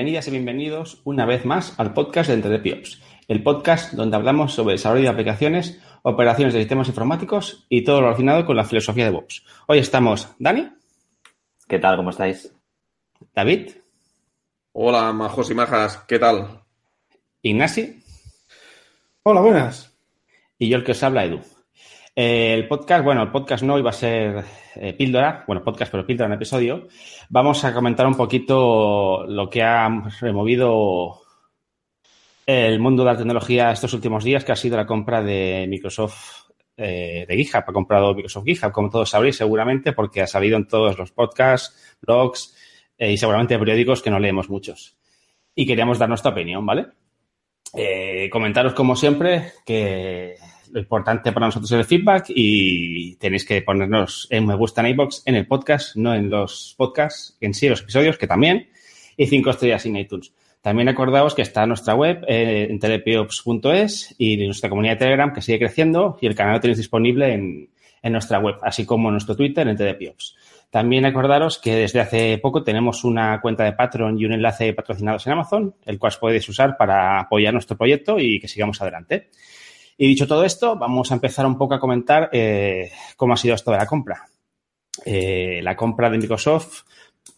Bienvenidas y bienvenidos una vez más al podcast de EntredePiops, el podcast donde hablamos sobre desarrollo de aplicaciones, operaciones de sistemas informáticos y todo lo relacionado con la filosofía de DevOps. Hoy estamos Dani. ¿Qué tal? ¿Cómo estáis? David. Hola, majos y majas. ¿Qué tal? Ignasi. Hola, buenas. Y yo el que os habla, Edu. Eh, el podcast, bueno, el podcast no iba a ser eh, píldora, bueno, podcast, pero píldora en episodio. Vamos a comentar un poquito lo que ha removido el mundo de la tecnología estos últimos días, que ha sido la compra de Microsoft eh, de GitHub. Ha comprado Microsoft GitHub, como todos sabréis seguramente, porque ha salido en todos los podcasts, blogs y seguramente periódicos que no leemos muchos. Y queríamos dar nuestra opinión, ¿vale? comentaros, como siempre, que lo importante para nosotros es el feedback y tenéis que ponernos en me gusta en iBox en el podcast, no en los podcasts en sí, los episodios, que también, y cinco estrellas en iTunes. También acordaos que está nuestra web eh, en telepiops.es y nuestra comunidad de Telegram que sigue creciendo y el canal lo tenéis disponible en, en nuestra web, así como nuestro Twitter en telepiops. También acordaros que desde hace poco tenemos una cuenta de Patreon y un enlace patrocinados en Amazon, el cual podéis usar para apoyar nuestro proyecto y que sigamos adelante. Y dicho todo esto, vamos a empezar un poco a comentar eh, cómo ha sido esto de la compra. Eh, la compra de Microsoft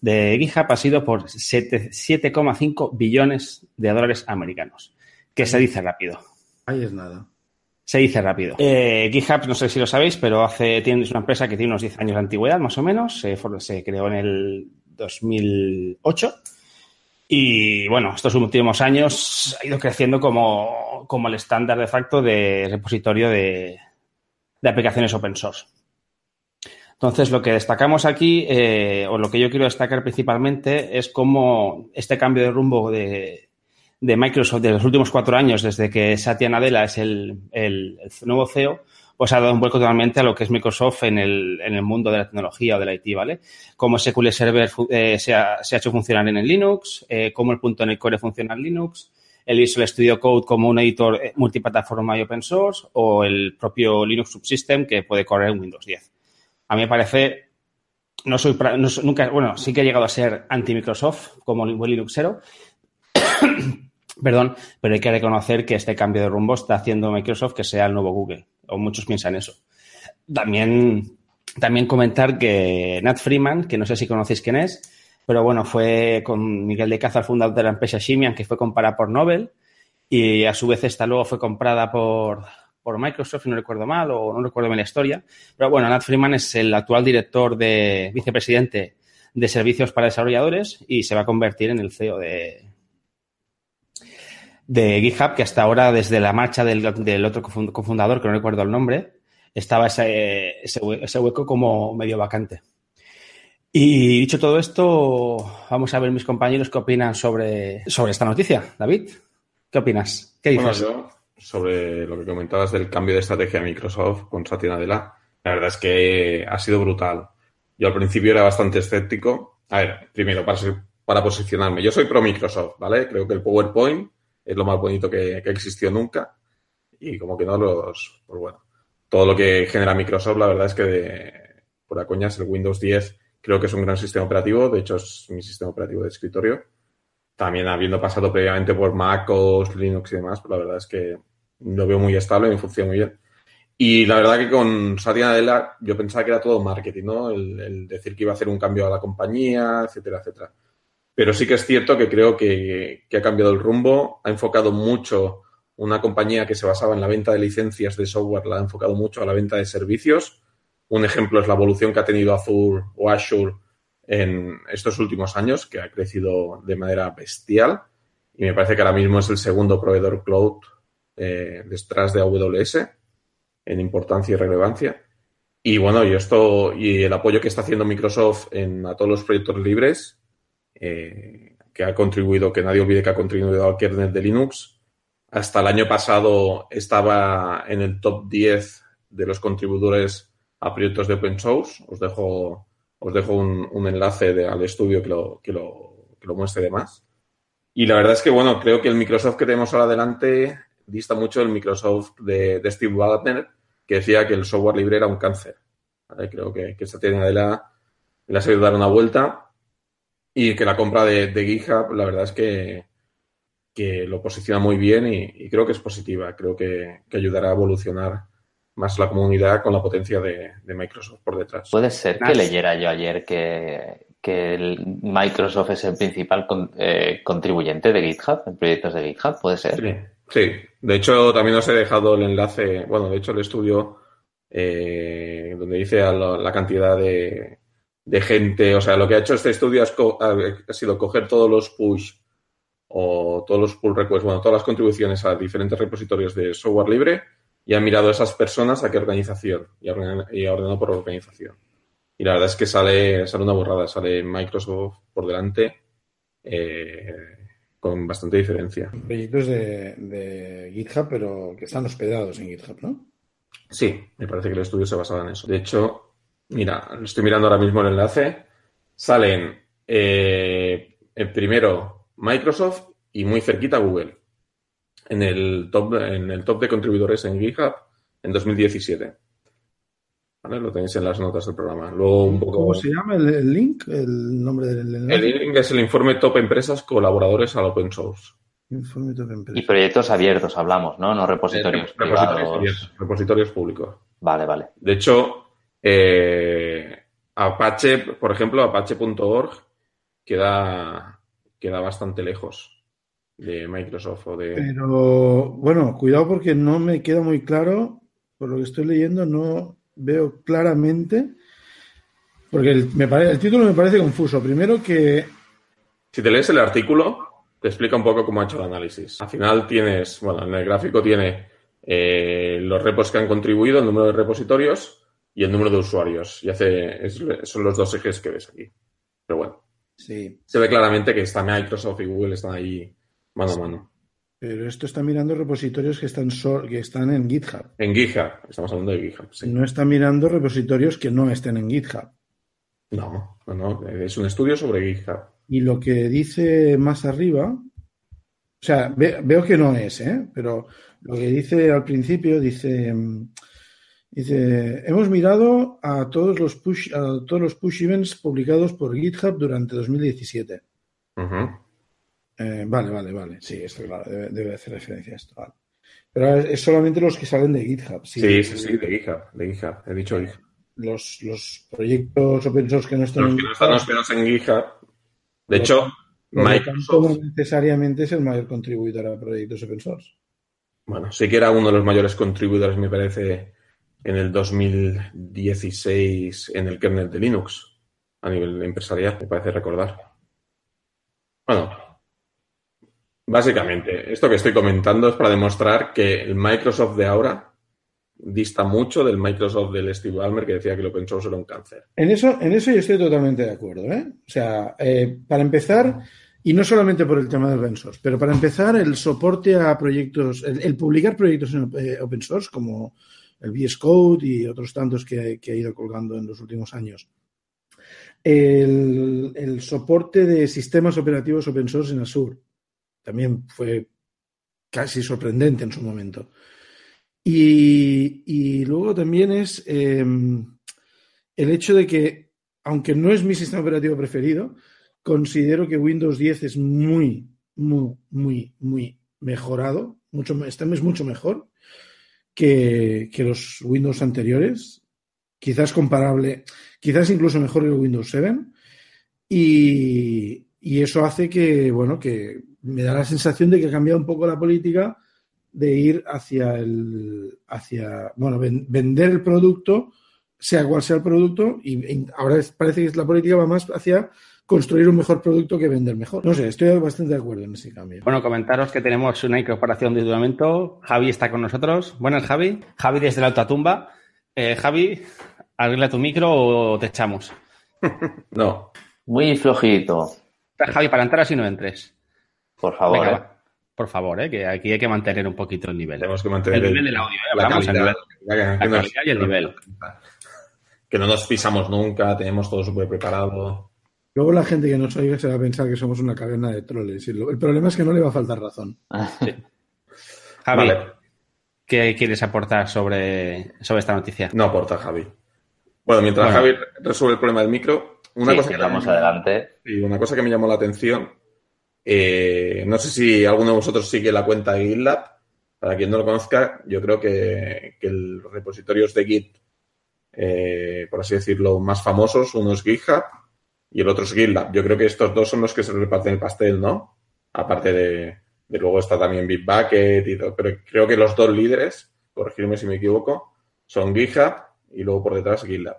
de GitHub ha sido por 7,5 billones de dólares americanos, que se dice rápido. Ahí es nada. Se dice rápido. Eh, GitHub, no sé si lo sabéis, pero hace, tiene, es una empresa que tiene unos 10 años de antigüedad, más o menos. Se, se creó en el 2008 y bueno, estos últimos años ha ido creciendo como, como el estándar de facto de repositorio de, de aplicaciones open source. Entonces, lo que destacamos aquí, eh, o lo que yo quiero destacar principalmente, es cómo este cambio de rumbo de, de Microsoft de los últimos cuatro años, desde que Satya Nadella es el, el, el nuevo CEO, pues ha dado un vuelco totalmente a lo que es Microsoft en el, en el mundo de la tecnología o de la IT, ¿vale? Cómo SQL Server eh, se, ha, se, ha, hecho funcionar en el Linux, eh, cómo el punto .NET Core funciona en Linux, el Visual Studio Code como un editor eh, multiplataforma y open source o el propio Linux Subsystem que puede correr en Windows 10. A mí me parece, no soy, nunca, bueno, sí que he llegado a ser anti-Microsoft como buen Linuxero, perdón, pero hay que reconocer que este cambio de rumbo está haciendo Microsoft que sea el nuevo Google o muchos piensan eso. También, también comentar que Nat Freeman, que no sé si conocéis quién es, pero bueno, fue con Miguel de Caza, el fundador de la empresa Simian, que fue comprada por Nobel y a su vez esta luego fue comprada por, por Microsoft, si no recuerdo mal, o no recuerdo bien la historia. Pero bueno, Nat Freeman es el actual director de vicepresidente de servicios para desarrolladores y se va a convertir en el CEO de, de GitHub, que hasta ahora, desde la marcha del, del otro cofundador, que no recuerdo el nombre, estaba ese, ese, ese, hueco como medio vacante. Y dicho todo esto, vamos a ver mis compañeros qué opinan sobre, sobre esta noticia. David, ¿qué opinas? ¿Qué dices? Bueno, yo, sobre lo que comentabas del cambio de estrategia de Microsoft con Satya Nadella, la verdad es que ha sido brutal. Yo al principio era bastante escéptico. A ver, primero, para, para posicionarme, yo soy pro Microsoft, ¿vale? Creo que el PowerPoint es lo más bonito que, que existió nunca. Y como que no los, pues bueno, todo lo que genera Microsoft, la verdad es que de, por a coñas el Windows 10 creo que es un gran sistema operativo, de hecho es mi sistema operativo de escritorio. También habiendo pasado previamente por MacOS, Linux y demás, pues la verdad es que lo veo muy estable y funciona muy bien. Y la verdad que con Satya Nadella yo pensaba que era todo marketing, ¿no? El, el, decir que iba a hacer un cambio a la compañía, etcétera, etcétera. Pero sí que es cierto que creo que, que, ha cambiado el rumbo, ha enfocado mucho una compañía que se basaba en la venta de licencias de software, la ha enfocado mucho a la venta de servicios. Un ejemplo es la evolución que ha tenido Azure o Azure en estos últimos años, que ha crecido de manera bestial. Y me parece que ahora mismo es el segundo proveedor cloud eh, detrás de AWS en importancia y relevancia. Y bueno, y esto, y el apoyo que está haciendo Microsoft en, a todos los proyectos libres, eh, que ha contribuido, que nadie olvide que ha contribuido al kernel de Linux. Hasta el año pasado estaba en el top 10 de los contribuidores a proyectos de open source. Os dejo, os dejo un, un enlace de, al estudio que lo, que, lo, que lo muestre de más. Y la verdad es que, bueno, creo que el Microsoft que tenemos ahora adelante dista mucho del Microsoft de, Steve Wagner, que decía que el software libre era un cáncer. Creo que, que esta tiene de la, le ha sabido dar una vuelta Y que la compra de, de GitHub, la verdad es que, que lo posiciona muy bien y, y creo que es positiva. Creo que, que ayudará a evolucionar más la comunidad con la potencia de, de Microsoft por detrás. Puede ser que leyera yo ayer que, que el Microsoft es el principal con- eh, contribuyente de GitHub, en proyectos de GitHub, puede ser. Sí, sí. De hecho, también os he dejado el enlace, bueno, de hecho el estudio eh, donde dice a la, la cantidad de, de gente, o sea, lo que ha hecho este estudio ha, sido coger todos los push o todos los pull requests, bueno, todas las contribuciones a diferentes repositorios de software libre y ha mirado a esas personas a qué organización y ha ordenado, y ha ordenado por organización. Y la verdad es que sale, sale una borrada, sale Microsoft por delante eh, con bastante diferencia. Proyectos de, de GitHub, pero que están hospedados en GitHub, ¿no? Sí, me parece que el estudio se basaba en eso. De hecho, mira, lo estoy mirando ahora mismo el enlace. Salen eh, el primero Microsoft y muy cerquita Google en el top, en el top de contribuidores en GitHub en 2017. ¿Vale? Lo tenéis en las notas del programa. Luego un poco. ¿Cómo se llama el, el link? El nombre del enlace. El link es el informe Top Empresas Colaboradores al Open Source. Informe de empresa. Y proyectos abiertos hablamos, ¿no? No repositorios Eh, repositorios, privados. abiertos, repositorios públicos. Vale, vale. De hecho, eh, Apache, por ejemplo, apache.org queda, queda bastante lejos de Microsoft o de... Pero bueno, cuidado porque no me queda muy claro, por lo que estoy leyendo, no veo claramente, porque el, me pare- el título me parece confuso. Primero que Si te lees el artículo, te explica un poco cómo ha hecho el análisis. Al final tienes, bueno, en el gráfico tiene eh, los repos que han contribuido, el número de repositorios y el número de usuarios. Y hace, es- son los dos ejes que ves aquí. Pero bueno, sí, se ve claramente que está Microsoft y Google están ahí mano a mano. pero esto está mirando repositorios que están so- que están en GitHub. En GitHub, estamos hablando de GitHub, sí. No está mirando repositorios que no estén en GitHub. No, no, no, es un estudio sobre GitHub. Y lo que dice más arriba, o sea, ve- veo que no es, ¿eh? Pero lo que dice al principio dice, dice, hemos mirado a todos los push, a todos los push events publicados por GitHub durante 2017. Ujú. Eh, vale, vale, vale. Sí, esto claro, debe, debe hacer referencia a esto. vale. Pero es solamente los que salen de GitHub. Sí, sí, sí, de GitHub, de GitHub, he dicho GitHub. Los, los proyectos open source que no están Los en que no están hospedados en GitHub, de hecho, Microsoft, no necesariamente es el mayor contribuidor a proyectos open source. bueno, sí que era uno de los mayores contribuidores, me parece, en el 2016 en el kernel de Linux, a nivel empresarial, me parece recordar. Bueno, básicamente, esto que estoy comentando es para demostrar que el Microsoft de ahora dista mucho del Microsoft del Steve Ballmer que decía que el open source era un cáncer. En eso, en eso yo estoy totalmente de acuerdo. ¿eh? O sea, eh, para empezar, y no solamente por el tema del open source, pero para empezar, el soporte a proyectos, el, el publicar proyectos en eh, open source, como el VS Code y otros tantos que, ha ido colgando en los últimos años. El, el soporte de sistemas operativos open source en Azure también fue casi sorprendente en su momento. Y, y luego también es eh, el hecho de que, aunque no es mi sistema operativo preferido, considero que Windows 10 es muy, muy, muy, muy mejorado. Mucho, este es mucho mejor que, que los Windows anteriores. Quizás comparable, quizás incluso mejor que el Windows 7. Y, y eso hace que, bueno, que me da la sensación de que ha cambiado un poco la política de ir hacia el hacia bueno ven, vender el producto sea cual sea el producto y, ahora parece que la política va más hacia construir un mejor producto que vender mejor no sé estoy bastante de acuerdo en ese cambio bueno comentaros que tenemos una incorporación de un momento Javi está con nosotros buenas Javi Javi desde la alta tumba eh, Javi arregla tu micro o te echamos no muy flojito Javi para entrar así no entres por favor Venga, eh. Por favor, ¿eh? que aquí hay que mantener un poquito el nivel. Tenemos que mantener el nivel del audio. ¿eh? la calidad, nivel, la, calidad nos, y el nivel. Que no nos pisamos nunca, tenemos todo súper preparado. Luego la gente que nos oiga se va a pensar que somos una caverna de troles. El problema es que no le va a faltar razón. Sí. Javi, vale. ¿qué quieres aportar sobre, sobre esta noticia? No aporta Javi. Bueno, mientras bueno. Javi resuelve el problema del micro, una Sí, cosa que vamos adelante. Y una cosa que me llamó la atención, eh, no sé si alguno de vosotros sigue la cuenta de GitLab. Para quien no lo conozca, yo creo que, que los repositorios de Git, eh, por así decirlo, más famosos, uno es GitHub y el otro es GitLab. Yo creo que estos dos son los que se reparten el pastel, ¿no? Aparte de, luego está también Bitbucket y todo. Pero creo que los dos líderes, corregirme si me equivoco, son GitHub y luego por detrás GitLab.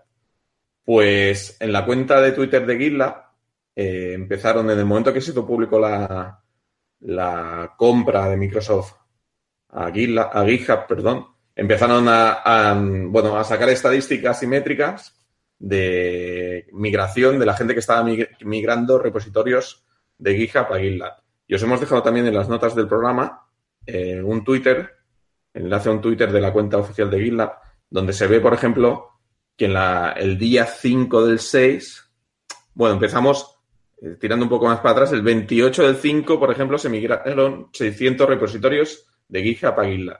Pues en la cuenta de Twitter de GitLab eh, empezaron en el momento que se hizo público la, la compra de Microsoft a GitLab, a GitHub, perdón, empezaron a, a, bueno, a sacar estadísticas simétricas de migración de la gente que estaba mig- migrando repositorios de GitHub a GitLab. Y os hemos dejado también en las notas del programa eh, un Twitter, enlace a un Twitter de la cuenta oficial de GitLab, donde se ve, por ejemplo, que en la, el día 5 del 6, bueno, empezamos eh, tirando un poco más para atrás, el 28 del 5, por ejemplo, se migraron 600 repositorios de GitHub a GitLab.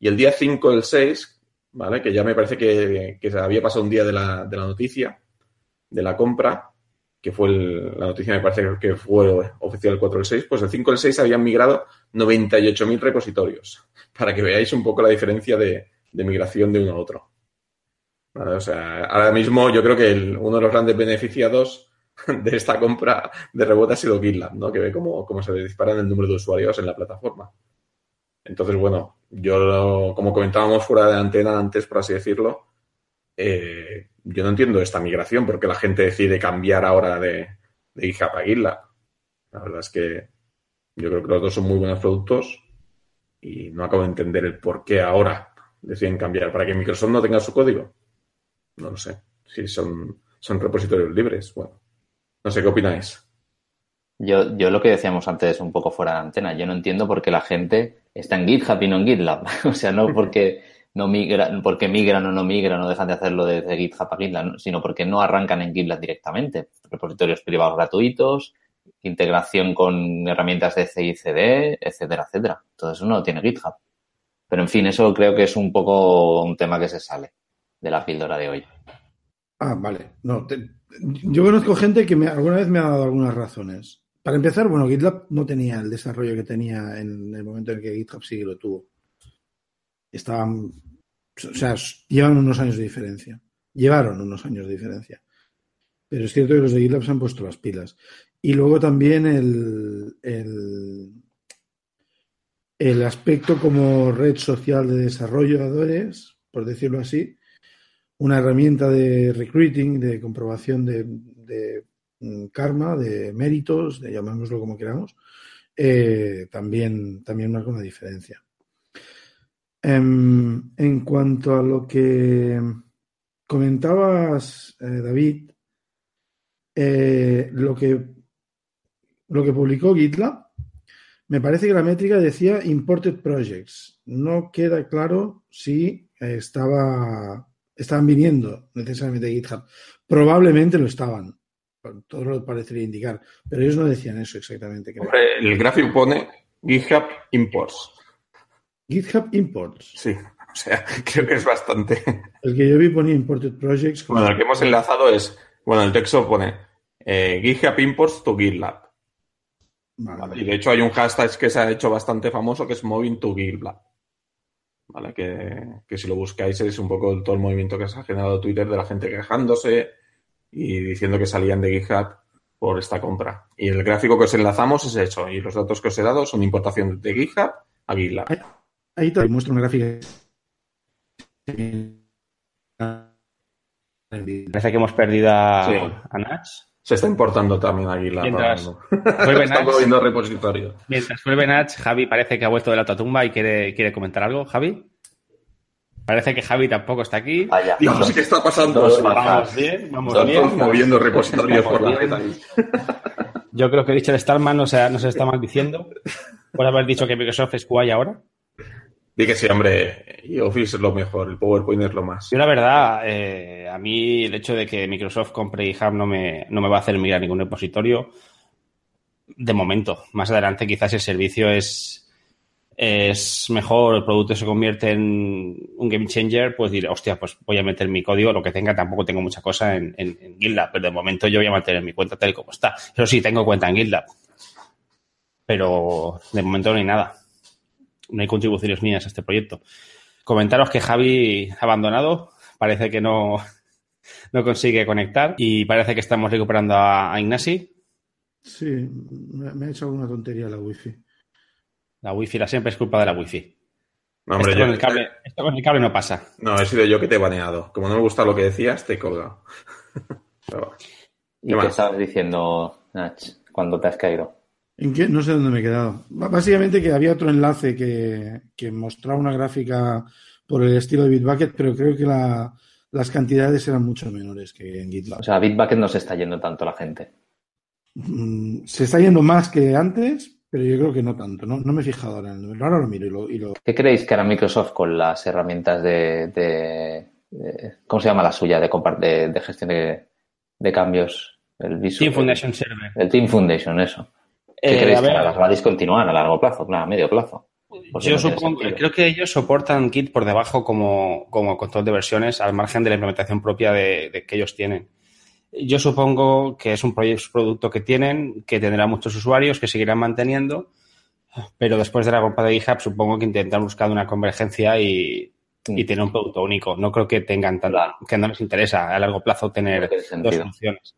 Y el día 5 del 6, ¿vale? Que ya me parece que, se había pasado un día de la, de la noticia, de la compra, que fue el- la noticia, me parece que fue oficial el 4 del 6, pues el 5 del 6 habían migrado 98.000 repositorios, para que veáis un poco la diferencia de, de migración de uno a otro. Vale, o sea, ahora mismo yo creo que el- uno de los grandes beneficiados de esta compra de rebote ha sido GitLab, ¿no? Que ve cómo, cómo se disparan el número de usuarios en la plataforma. Entonces, bueno, yo, como comentábamos fuera de antena antes, por así decirlo, eh, yo no entiendo esta migración, porque la gente decide cambiar ahora de, de GitHub a GitLab. La verdad es que yo creo que los dos son muy buenos productos y no acabo de entender el por qué ahora deciden cambiar. ¿Para que Microsoft no tenga su código? No lo sé. Si son, son repositorios libres, bueno. No sé qué opináis. Yo, yo lo que decíamos antes un poco fuera de antena, yo no entiendo por qué la gente está en GitHub y no en GitLab. o sea, no porque no migran, porque migran o no migran o dejan de hacerlo desde GitHub a GitLab, ¿no? sino porque no arrancan en GitLab directamente. Repositorios privados gratuitos, integración con herramientas de CI/CD, etcétera, etcétera. Todo eso no lo tiene GitHub. Pero en fin, eso creo que es un poco un tema que se sale de la píldora de hoy. Ah, vale. No, yo conozco gente que alguna vez me ha dado algunas razones. Para empezar, bueno, GitLab no tenía el desarrollo que tenía en el momento en el que GitHub sí lo tuvo. Estaban, o sea, llevan unos años de diferencia. Llevaron unos años de diferencia. Pero es cierto que los de GitLab se han puesto las pilas. Y luego también el, el, aspecto como red social de desarrolladores, por decirlo así, una herramienta de recruiting, de comprobación de, karma, de méritos, llamémoslo como queramos, eh, también, también marca una diferencia. Em, en cuanto a lo que comentabas, eh, David, eh, lo que lo que publicó GitLab, me parece que la métrica decía imported projects. No queda claro si estaba estaban viniendo necesariamente de GitHub. Probablemente lo estaban. Todo lo parecería indicar. Pero ellos no decían eso exactamente. creo. El gráfico pone GitHub Imports. GitHub Imports. Sí, o sea, creo que es bastante. El que yo vi ponía Imported Projects. Bueno, el que hemos enlazado es, bueno, el texto pone eh, GitHub Imports to GitLab. Y de hecho hay un hashtag que se ha hecho bastante famoso que es Moving to GitLab. ¿Vale? Que, que si lo buscáis es un poco todo el movimiento que se ha generado Twitter de la gente quejándose y diciendo que salían de GitHub por esta compra. Y el gráfico que os enlazamos es hecho. Y los datos que os he dado son importación de GitHub a GitLab. Ahí te muestro una gráfica. Parece que hemos perdido a, Sí. a Nach. Se está importando también a GitLab. Mientras- Vuelve Nach. moviendo repositorios. Mientras vuelve Nach, Javi parece que ha vuelto de la tumba y quiere, quiere comentar algo. Javi. Parece que Javi tampoco está aquí. Vaya. Dios, ¿qué está pasando? Dos. Vamos bien, vamos Están bien. moviendo repositorios por la red ahí. Yo creo que Richard Stallman nos, nos está maldiciendo por haber dicho que Microsoft es guay ahora. Di que sí, hombre. Y Office es lo mejor, el PowerPoint es lo más. Yo la verdad, eh, a mí el hecho de que Microsoft compre GitHub no me, no me va a hacer mirar ningún repositorio de momento. Más adelante quizás el servicio es es mejor, el producto se convierte en un game changer, pues diré, hostia, pues voy a meter mi código, lo que tenga, tampoco tengo mucha cosa en, en, GitLab, pero de momento yo voy a mantener mi cuenta tal y como está. Eso sí, tengo cuenta en GitLab, pero de momento no hay nada. No hay contribuciones mías a este proyecto. Comentaros que Javi ha abandonado, parece que no, no consigue conectar y parece que estamos recuperando a, Ignasi. Sí, me ha hecho alguna tontería la wifi. La wifi, la siempre es culpa de la wifi. No, hombre, esto, con el cable, esto, con el cable, no pasa. No, he sido yo que te he baneado. Como no me gusta lo que decías, te he colgado. ¿Y qué estabas diciendo, Nach, cuando te has caído? ¿En qué? No sé dónde me he quedado. Básicamente que había otro enlace que, que mostraba una gráfica por el estilo de Bitbucket, pero creo que las cantidades eran mucho menores que en GitLab. O sea, Bitbucket no se está yendo tanto la gente. Mm, se está yendo más que antes, pero yo creo que no tanto. No, me he fijado ahora en el número. Ahora lo miro y lo, ¿Qué creéis que hará Microsoft con las herramientas de, ¿cómo se llama la suya de, de, gestión de, cambios? El Team Foundation Server. El Team Foundation, eso. ¿Qué eh, creéis que las va a discontinuar a largo plazo, a medio plazo? Yo supongo, creo que ellos soportan Git por debajo como, como control de versiones al margen de la implementación propia de, que ellos tienen. Yo supongo que es un producto que tienen, que tendrá muchos usuarios, que seguirán manteniendo, pero después de la compra de GitHub supongo que intentan buscar una convergencia y, y tener un producto único. No creo que tengan tan, que no les interesa a largo plazo tener dos funciones.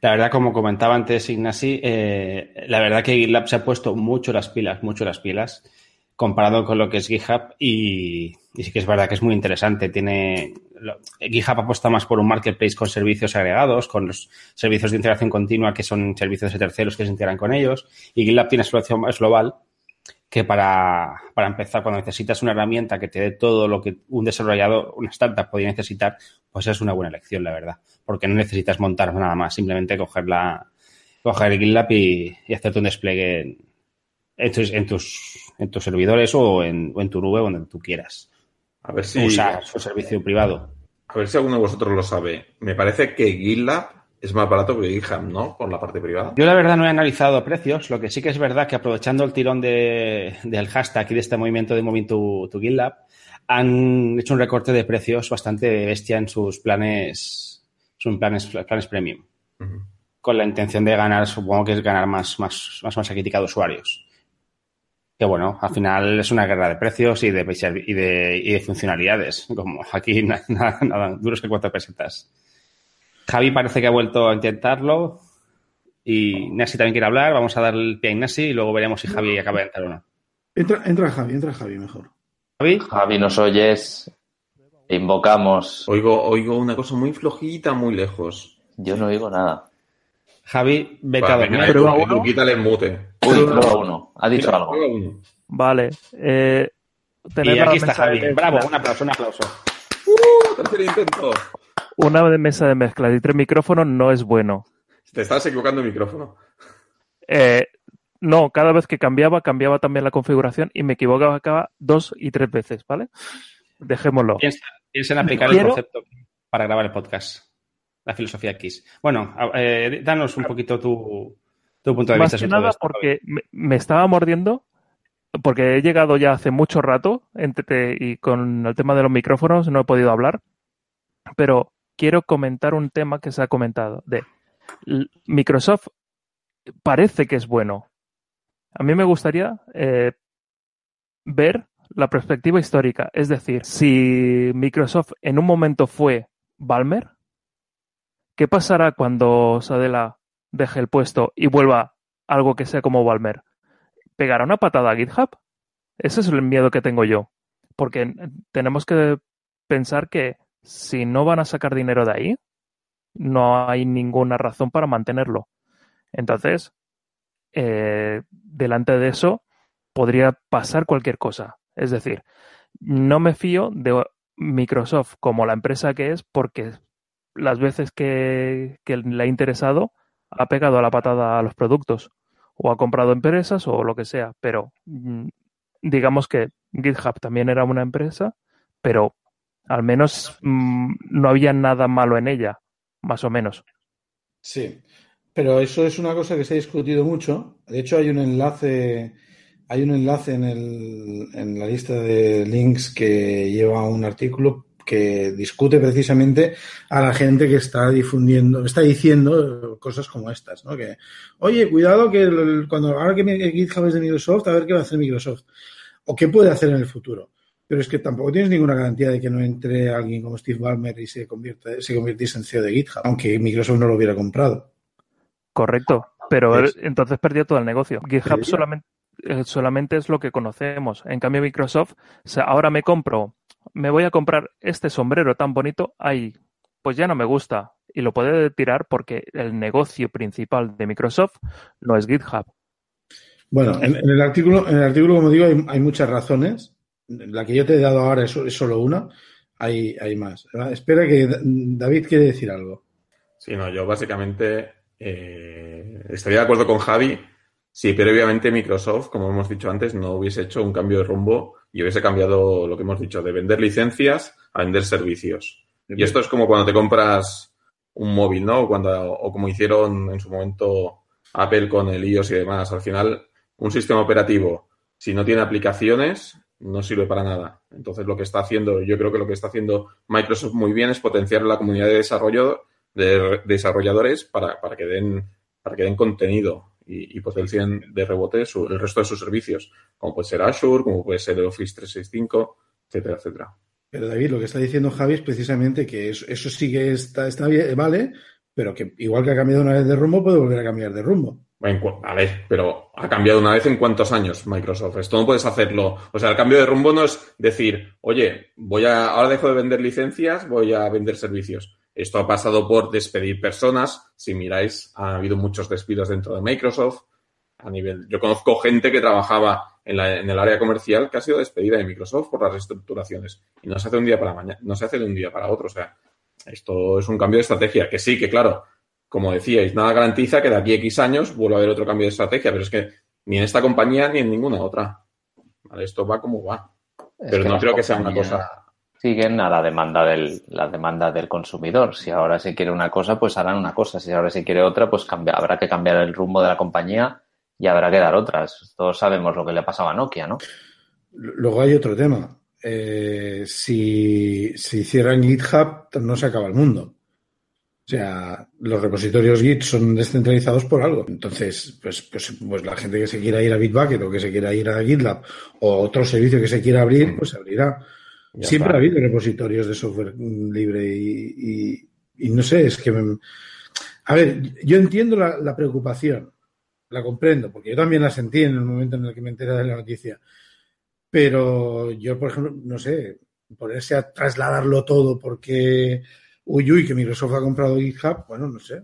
La verdad, como comentaba antes Ignasi, eh, la verdad que GitLab se ha puesto mucho las pilas, mucho las pilas, comparado con lo que es GitHub y, sí que es verdad que es muy interesante. Tiene GitHub apuesta más por un marketplace con servicios agregados, con los servicios de integración continua que son servicios de terceros que se integran con ellos y GitLab tiene solución más global que para, para, empezar, cuando necesitas una herramienta que te dé todo lo que un desarrollador, una startup podría necesitar, pues es una buena elección, la verdad. Porque no necesitas montar nada más, simplemente coger, la, coger el GitLab y, hacerte un despliegue en, tus, en, tus, en tus servidores o en, o en tu nube, donde tú quieras. A ver si. Usar su servicio privado. A ver si alguno de vosotros lo sabe. Me parece que GitLab es más barato que GitHub, ¿no? Por la parte privada. Yo la verdad no he analizado precios. Lo que sí que es verdad que aprovechando el tirón de, del hashtag y de este movimiento de Moving to, GitLab, han hecho un recorte de precios bastante bestia en sus planes, sus planes, planes premium. Con la intención de ganar, supongo que es ganar más, más, más masa crítica de usuarios. Que bueno, al final es una guerra de precios y de, y de, y de funcionalidades. Como aquí nada, nada, duros que cuatro pesetas. Javi parece que ha vuelto a intentarlo. Y Nasi también quiere hablar. Vamos a dar el pie a Nasi y luego veremos si Javi acaba de entrar o no. Entra, entra Javi, entra Javi mejor. Javi. Javi, nos oyes. Invocamos. Oigo, oigo una cosa muy flojita, muy lejos. Yo no oigo nada. Javi, vete a dormir. El mute. Uy, prueba uno. Ha dicho algo. Vale. Eh, y aquí está Javi. Bravo, un aplauso, un aplauso. ¡Uh! Tercer intento una mesa de mezcla y tres micrófonos no es bueno. Te estás equivocando el micrófono. Eh, no, cada vez que cambiaba, cambiaba también la configuración y me equivocaba dos y tres veces, ¿vale? Dejémoslo. Piensa, en aplicar el concepto para grabar el podcast. La filosofía X. Bueno, eh, danos un poquito tu, punto de Más vista. Que nada porque me, estaba mordiendo, porque he llegado ya hace mucho rato entre, y con el tema de los micrófonos no he podido hablar, pero quiero comentar un tema que se ha comentado. De Microsoft parece que es bueno. A mí me gustaría eh, ver la perspectiva histórica. Es decir, si Microsoft en un momento fue Balmer, ¿qué pasará cuando Sadela deje el puesto y vuelva algo que sea como Balmer? ¿Pegará una patada a GitHub? Ese es el miedo que tengo yo. Porque tenemos que pensar que si no van a sacar dinero de ahí, no hay ninguna razón para mantenerlo. Entonces, eh, delante de eso, podría pasar cualquier cosa. Es decir, no me fío de Microsoft como la empresa que es porque las veces que, que le ha interesado ha pegado a la patada a los productos o ha comprado empresas o lo que sea. Pero mm, digamos que GitHub también era una empresa, pero al menos mm, no había nada malo en ella, más o menos. Sí, pero eso es una cosa que se ha discutido mucho. De hecho, hay un enlace hay un enlace en, el, en la lista de links que lleva un artículo que discute precisamente a la gente que está difundiendo, está diciendo cosas como estas, ¿no? Que, oye, cuidado que cuando ahora que GitHub es de Microsoft, a ver qué va a hacer Microsoft o qué puede hacer en el futuro. Pero es que tampoco tienes ninguna garantía de que no entre alguien como Steve Ballmer y se convierta, se convirtiese en CEO de GitHub, aunque Microsoft no lo hubiera comprado. Correcto, pero entonces perdió todo el negocio. GitHub solamente, eh, solamente es lo que conocemos. En cambio, Microsoft, ahora me compro me voy a comprar este sombrero tan bonito, ahí, pues ya no me gusta y lo puede tirar porque el negocio principal de Microsoft no es GitHub. Bueno, en, el artículo, en el artículo, como digo, hay, muchas razones. La que yo te he dado ahora es, solo una. Hay, hay más. Espera que David quiere decir algo. Sí, no, yo básicamente eh, estaría de acuerdo con Javi si previamente Microsoft, como hemos dicho antes, no hubiese hecho un cambio de rumbo y hubiese cambiado lo que hemos dicho, de vender licencias a vender servicios. Y esto es como cuando te compras un móvil, ¿no? O, cuando, o como hicieron en su momento Apple con el iOS y demás. Al final, un sistema operativo, si no tiene aplicaciones, no sirve para nada. Entonces, lo que está haciendo, yo creo que lo que está haciendo Microsoft muy bien es potenciar la comunidad de desarrollo de desarrolladores para, para que den para que den contenido y, y potencien de rebote el resto de sus servicios, como puede ser Azure, como puede ser el Office 365, etcétera, etcétera. Pero David, lo que está diciendo Javi es precisamente que eso, eso sí que está, está bien, vale, pero que igual que ha cambiado una vez de rumbo, puede volver a cambiar de rumbo. A ver, pero ha cambiado una vez en cuántos años Microsoft. Esto no puedes hacerlo. O sea, el cambio de rumbo no es decir, oye, voy a, ahora dejo de vender licencias, voy a vender servicios. Esto ha pasado por despedir personas. Si miráis, ha habido muchos despidos dentro de Microsoft. A nivel, yo conozco gente que trabajaba en, el área comercial que ha sido despedida de Microsoft por las reestructuraciones. Y no se hace un día para mañana, no se hace de un día para otro. O sea, esto es un cambio de estrategia. Que sí, que claro, como decíais, nada garantiza que de aquí a X años vuelva a haber otro cambio de estrategia, pero es que ni en esta compañía ni en ninguna otra. Esto va como va. pero no creo que sea una cosa siguen a la demanda del, la demanda del consumidor. Si ahora se quiere una cosa, pues harán una cosa. Si ahora se quiere otra, pues habrá que cambiar el rumbo de la compañía y habrá que dar otras. Todos sabemos lo que le pasaba a Nokia, ¿no? Luego hay otro tema. Eh, si, si cierran GitHub, no se acaba el mundo. O sea, los repositorios Git son descentralizados por algo. Entonces, pues, pues, pues la gente que se quiera ir a Bitbucket o que se quiera ir a GitLab o otro servicio que se quiera abrir, pues se abrirá. Siempre ha habido repositorios de software libre y, no sé, es que... A ver, yo entiendo la, preocupación, la comprendo, porque yo también la sentí en el momento en el que me enteré de la noticia. Pero yo, por ejemplo, no sé, ponerse a trasladarlo todo porque, uy, uy, que Microsoft ha comprado GitHub, bueno, no sé,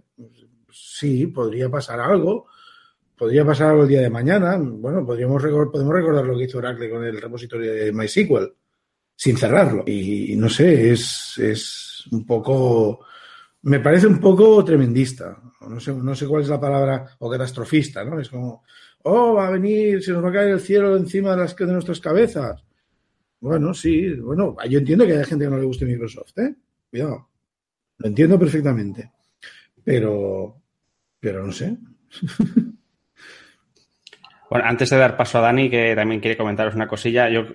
sí, podría pasar algo, podría pasar algo el día de mañana, bueno, podríamos podemos recordar lo que hizo Oracle con el repositorio de MySQL sin cerrarlo. Y, no sé, es, es un poco, me parece un poco tremendista. No sé, no sé cuál es la palabra, o catastrofista, ¿no? Es como, oh, va a venir, se nos va a caer el cielo encima de, las, de nuestras cabezas. Bueno, sí, bueno, yo entiendo que hay gente que no le guste Microsoft, ¿eh? Cuidado. Lo entiendo perfectamente. Pero, pero no sé. Bueno, antes de dar paso a Dani, que también quiere comentaros una cosilla, yo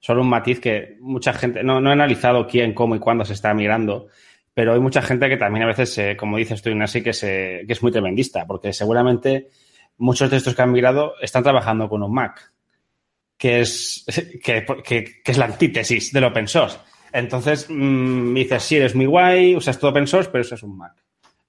Solo un matiz que mucha gente, no, no he analizado quién, cómo y cuándo se está migrando, pero hay mucha gente que también a veces, como dices tú, así que, se, que es muy tremendista, porque seguramente muchos de estos que han migrado están trabajando con un Mac, que es, que, que, es la antítesis del open source. Entonces, mmm, dices, sí, eres muy guay, usas todo open source, pero eso es un Mac.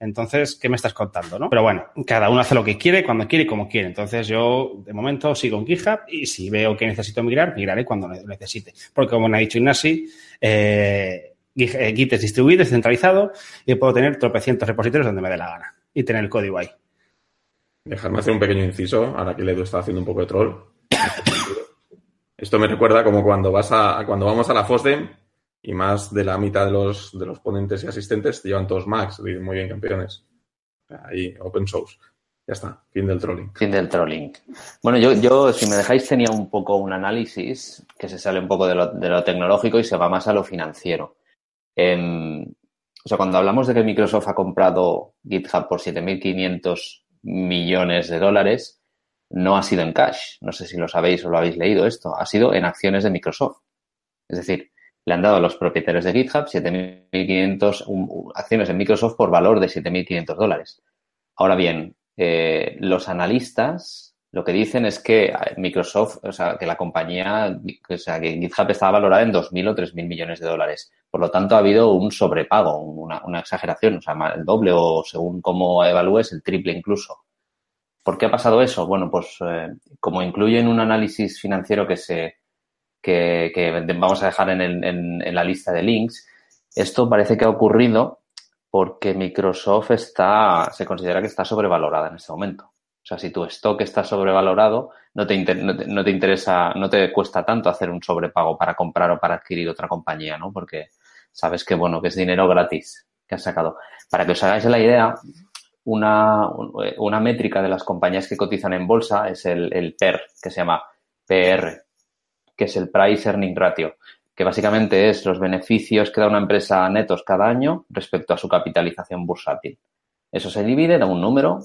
Entonces, ¿qué me estás contando, no? Pero bueno, cada uno hace lo que quiere, cuando quiere y como quiere. Entonces, yo, de momento, sigo en GitHub y si veo que necesito migrar, migraré cuando necesite. Porque, como me ha dicho Ignasi, eh, eh, Git es distribuido, es centralizado y puedo tener tropecientos repositorios donde me dé la gana y tener el código ahí. Dejadme hacer un pequeño inciso, ahora que Ledo está haciendo un poco de troll. Esto me recuerda como cuando vas a, cuando vamos a la FOSDEM y más de la mitad de los, de los ponentes y asistentes llevan todos Macs. Muy bien, campeones. Ahí, open source. Ya está, fin del trolling. Fin del trolling. Bueno, yo, yo, si me dejáis, tenía un poco un análisis que se sale un poco de lo, de lo tecnológico y se va más a lo financiero. Em, o sea, cuando hablamos de que Microsoft ha comprado GitHub por 7.500 millones de dólares, no ha sido en cash. No sé si lo sabéis o lo habéis leído esto. Ha sido en acciones de Microsoft. Es decir, le han dado a los propietarios de GitHub 7.500 acciones en Microsoft por valor de 7.500 dólares. Ahora bien, eh, los analistas lo que dicen es que Microsoft, o sea, que la compañía, o sea, que GitHub estaba valorada en 2.000 o 3.000 millones de dólares. Por lo tanto, ha habido un sobrepago, una, una exageración, o sea, el doble o según cómo evalúes, el triple incluso. ¿Por qué ha pasado eso? Bueno, pues eh, como incluyen un análisis financiero que se que, vamos a dejar en, la lista de links, esto parece que ha ocurrido porque Microsoft está, se considera que está sobrevalorada en este momento. O sea, si tu stock está sobrevalorado, no te, no te, interesa, no te cuesta tanto hacer un sobrepago para comprar o para adquirir otra compañía, ¿no? Porque sabes que, bueno, que es dinero gratis que has sacado. Para que os hagáis la idea, una, una métrica de las compañías que cotizan en bolsa es el, el PER, que se llama PR, que es el Price Earning Ratio, que básicamente es los beneficios que da una empresa netos cada año respecto a su capitalización bursátil. Eso se divide, da un número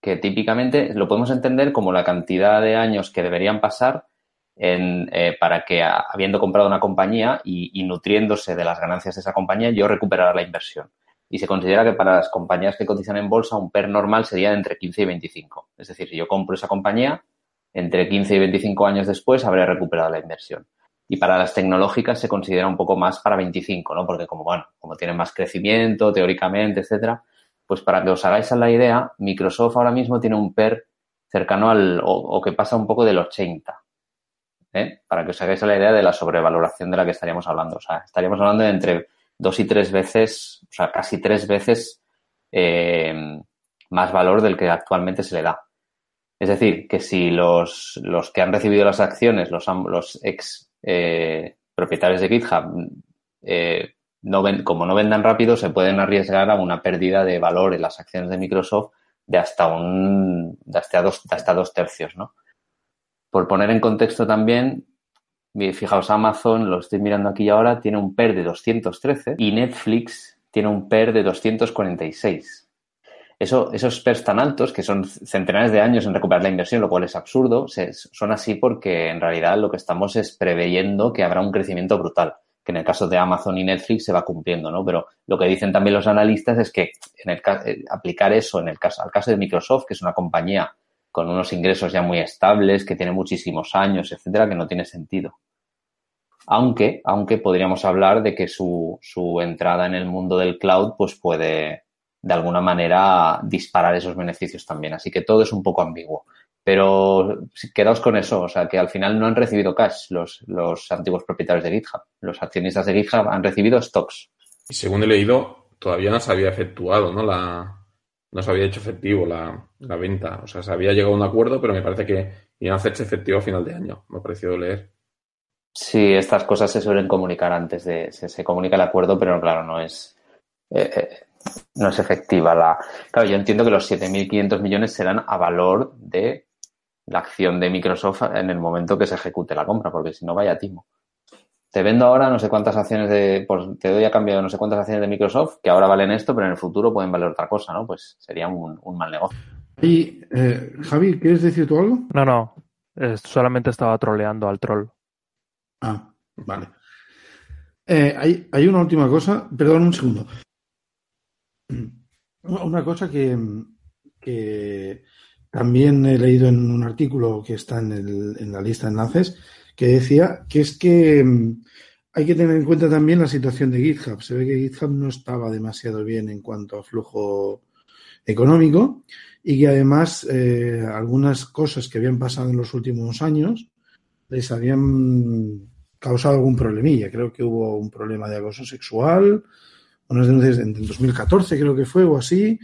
que típicamente lo podemos entender como la cantidad de años que deberían pasar en, eh, para que, habiendo comprado una compañía y, y, nutriéndose de las ganancias de esa compañía, yo recuperara la inversión. Y se considera que para las compañías que cotizan en bolsa, un PER normal sería entre 15 y 25. Es decir, si yo compro esa compañía, entre 15 y 25 años después habré recuperado la inversión. Y para las tecnológicas se considera un poco más para 25, ¿no? Porque como, bueno, como tienen más crecimiento teóricamente, etcétera, pues para que os hagáis a la idea, Microsoft ahora mismo tiene un PER cercano al, o, que pasa un poco del 80. ¿eh? Para que os hagáis a la idea de la sobrevaloración de la que estaríamos hablando. O sea, estaríamos hablando de entre dos y tres veces, o sea, casi tres veces eh, más valor del que actualmente se le da. Es decir, que si los, los que han recibido las acciones, los, los ex eh, propietarios de GitHub, eh, no ven, como no vendan rápido, se pueden arriesgar a una pérdida de valor en las acciones de Microsoft de hasta un, de hasta dos, de hasta dos tercios, ¿no? Por poner en contexto también, fijaos, Amazon, lo estoy mirando aquí ahora, tiene un PER de 213 y Netflix tiene un PER de 246. Eso, esos PERs tan altos, que son centenares de años en recuperar la inversión, lo cual es absurdo, son así porque en realidad lo que estamos es preveyendo que habrá un crecimiento brutal, que en el caso de Amazon y Netflix se va cumpliendo, ¿no? Pero lo que dicen también los analistas es que en el, eh, aplicar eso en el caso, al caso de Microsoft, que es una compañía con unos ingresos ya muy estables, que tiene muchísimos años, etcétera, que no tiene sentido. Aunque, aunque podríamos hablar de que su, su entrada en el mundo del cloud, pues puede, de alguna manera disparar esos beneficios también. Así que todo es un poco ambiguo. Pero quedaos con eso, o sea, que al final no han recibido cash los, los antiguos propietarios de GitHub. Los accionistas de GitHub han recibido stocks. Y según he leído, todavía no se había efectuado, ¿no? La, no se había hecho efectivo la, la venta. O sea, se había llegado a un acuerdo, pero me parece que iban a hacerse efectivo a final de año. Me ha parecido leer. Sí, estas cosas se suelen comunicar antes de. Se, se comunica el acuerdo, pero claro, no es. Eh, eh, no es efectiva la. Claro, yo entiendo que los 7.500 millones serán a valor de la acción de Microsoft en el momento que se ejecute la compra, porque si no, vaya timo. Te vendo ahora no sé cuántas acciones de. Pues te doy a cambio de no sé cuántas acciones de Microsoft que ahora valen esto, pero en el futuro pueden valer otra cosa, ¿no? Pues sería un, mal negocio. Y, eh, Javi, ¿quieres decir tú algo? No, no. solamente estaba troleando al troll. Ah, vale. Eh, hay, hay una última cosa. Perdón, un segundo. Una cosa que, que, también he leído en un artículo que está en, el, en, la lista de enlaces, que decía que es que mm, hay que tener en cuenta también la situación de GitHub. Se ve que GitHub no estaba demasiado bien en cuanto a flujo económico y que además eh, algunas cosas que habían pasado en los últimos años les habían causado algún problemilla. Creo que hubo un problema de acoso sexual, unas denuncias en 2014 creo que fue o así,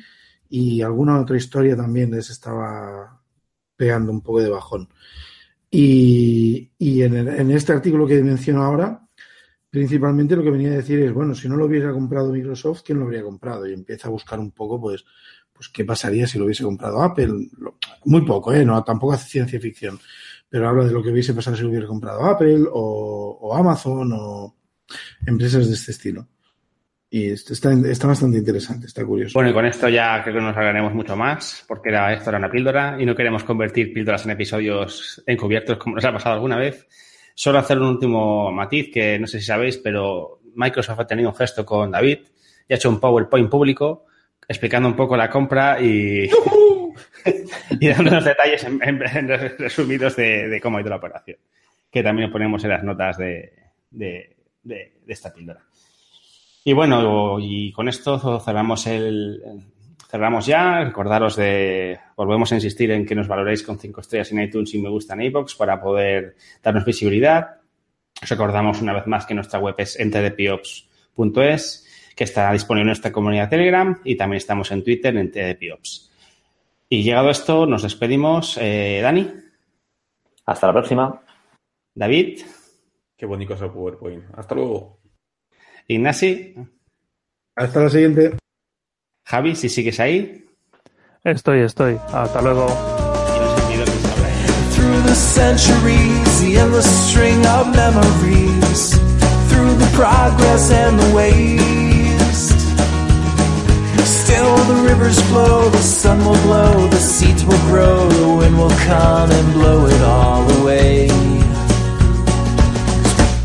y alguna otra historia también les estaba pegando un poco de bajón. Y, y en, este artículo que menciono ahora, principalmente lo que venía a decir es, bueno, si no lo hubiera comprado Microsoft, ¿quién lo habría comprado? Y empieza a buscar un poco, pues, pues qué pasaría si lo hubiese comprado Apple. Muy poco, ¿eh? No, tampoco hace ciencia ficción, pero habla de lo que hubiese pasado si lo hubiera comprado Apple o Amazon o empresas de este estilo. Y está, está bastante interesante, está curioso. Bueno, y con esto ya creo que nos hablaremos mucho más, porque era, esto era una píldora y no queremos convertir píldoras en episodios encubiertos como nos ha pasado alguna vez. Solo hacer un último matiz que no sé si sabéis, pero Microsoft ha tenido un gesto con David y ha hecho un PowerPoint público explicando un poco la compra y, y dando unos detalles en, resumidos de, cómo ha ido la operación, que también ponemos en las notas de, de, de esta píldora. Y bueno, y con esto cerramos el cerramos ya. Recordaros de, volvemos a insistir en que nos valoréis con cinco estrellas en iTunes y me gusta en iBox para poder darnos visibilidad. Os recordamos una vez más que nuestra web es entdpiops.es, que está disponible en nuestra comunidad Telegram y también estamos en Twitter en tdpiops. Y llegado esto, nos despedimos. Eh, Dani. Hasta la próxima. David. Qué bonito es el PowerPoint. Hasta luego. Ignasi. Hasta la siguiente. Javi, si sigues ahí. Estoy, estoy. Hasta luego. Through the centuries, the endless string of memories. Through the progress and the waste. Still the rivers flow, the sun will blow, the seeds will grow, the wind will come and blow it all away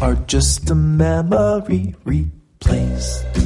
are just a memory replaced.